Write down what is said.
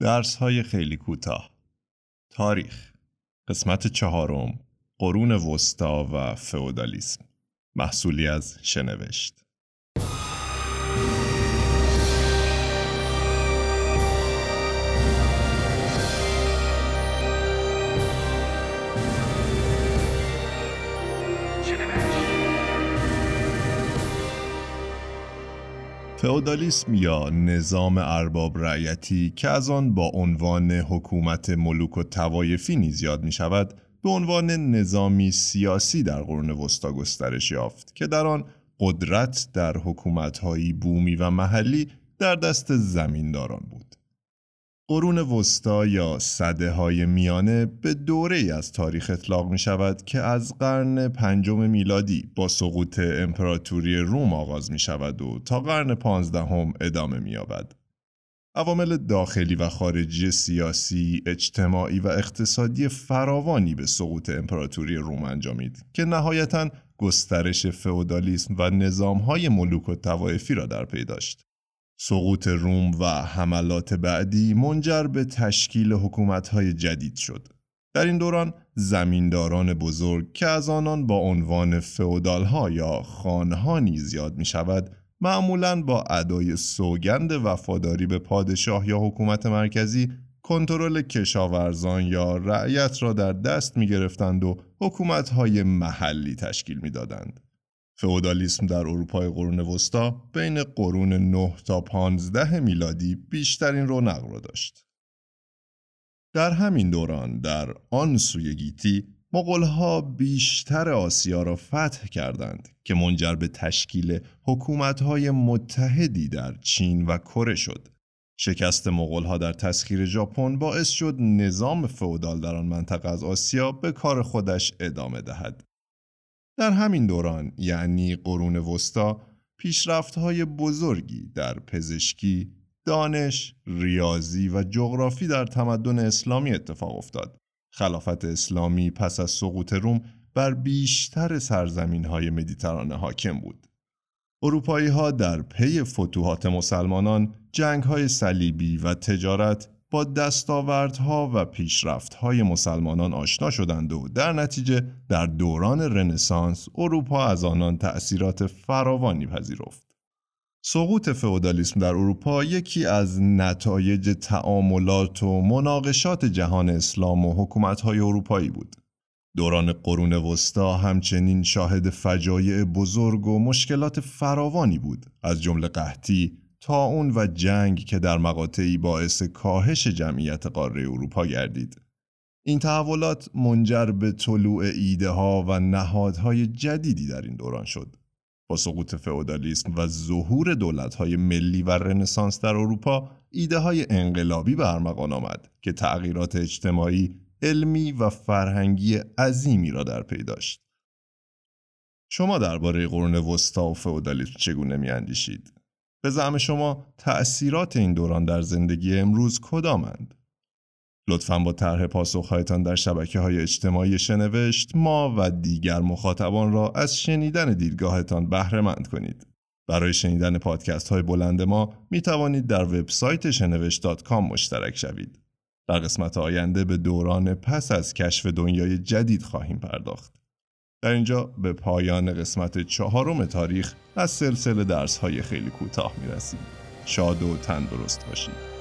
درس های خیلی کوتاه. تاریخ. قسمت چهارم. قرون وسطا و فئودالیسم. محصولی از شنوشت. فئودالیسم یا نظام ارباب رعیتی که از آن با عنوان حکومت ملوک و توایفی نیز یاد می شود به عنوان نظامی سیاسی در قرون وسطا گسترش یافت که در آن قدرت در حکومت‌های بومی و محلی در دست زمینداران بود. قرون وسطا یا صده های میانه به دوره ای از تاریخ اطلاق می شود که از قرن پنجم میلادی با سقوط امپراتوری روم آغاز می شود و تا قرن پانزدهم ادامه می یابد. عوامل داخلی و خارجی سیاسی، اجتماعی و اقتصادی فراوانی به سقوط امپراتوری روم انجامید که نهایتا گسترش فئودالیسم و نظامهای ملوک و توایفی را در پی داشت. سقوط روم و حملات بعدی منجر به تشکیل حکومت‌های جدید شد. در این دوران زمینداران بزرگ که از آنان با عنوان فئودالها یا خانها نیز یاد می شود معمولا با ادای سوگند وفاداری به پادشاه یا حکومت مرکزی کنترل کشاورزان یا رعیت را در دست می گرفتند و حکومت محلی تشکیل می دادند. فئودالیسم در اروپای قرون وسطا بین قرون 9 تا 15 میلادی بیشترین رونق را داشت. در همین دوران در آن سوی گیتی مغولها بیشتر آسیا را فتح کردند که منجر به تشکیل حکومت‌های متحدی در چین و کره شد. شکست مغولها در تسخیر ژاپن باعث شد نظام فئودال در آن منطقه از آسیا به کار خودش ادامه دهد. در همین دوران یعنی قرون وسطا های بزرگی در پزشکی، دانش، ریاضی و جغرافی در تمدن اسلامی اتفاق افتاد. خلافت اسلامی پس از سقوط روم بر بیشتر سرزمین های مدیترانه حاکم بود. اروپایی ها در پی فتوحات مسلمانان، جنگ های صلیبی و تجارت با دستاوردها و پیشرفتهای مسلمانان آشنا شدند و در نتیجه در دوران رنسانس اروپا از آنان تأثیرات فراوانی پذیرفت. سقوط فئودالیسم در اروپا یکی از نتایج تعاملات و مناقشات جهان اسلام و حکومت‌های اروپایی بود. دوران قرون وسطا همچنین شاهد فجایع بزرگ و مشکلات فراوانی بود از جمله قحطی، اون و جنگ که در مقاطعی باعث کاهش جمعیت قاره اروپا گردید. این تحولات منجر به طلوع ایده ها و نهادهای جدیدی در این دوران شد. با سقوط فئودالیسم و ظهور دولت های ملی و رنسانس در اروپا ایده های انقلابی به ارمغان آمد که تغییرات اجتماعی، علمی و فرهنگی عظیمی را در پی داشت. شما درباره قرون وسطا و فئودالیسم چگونه میاندیشید؟ به زعم شما تأثیرات این دوران در زندگی امروز کدامند؟ لطفا با طرح پاسخهایتان در شبکه های اجتماعی شنوشت ما و دیگر مخاطبان را از شنیدن دیدگاهتان بهره مند کنید. برای شنیدن پادکست های بلند ما می توانید در وبسایت شنوشت.com مشترک شوید. در قسمت آینده به دوران پس از کشف دنیای جدید خواهیم پرداخت. در اینجا به پایان قسمت چهارم تاریخ از سلسله درس های خیلی کوتاه می رسیم. شاد و تندرست باشید.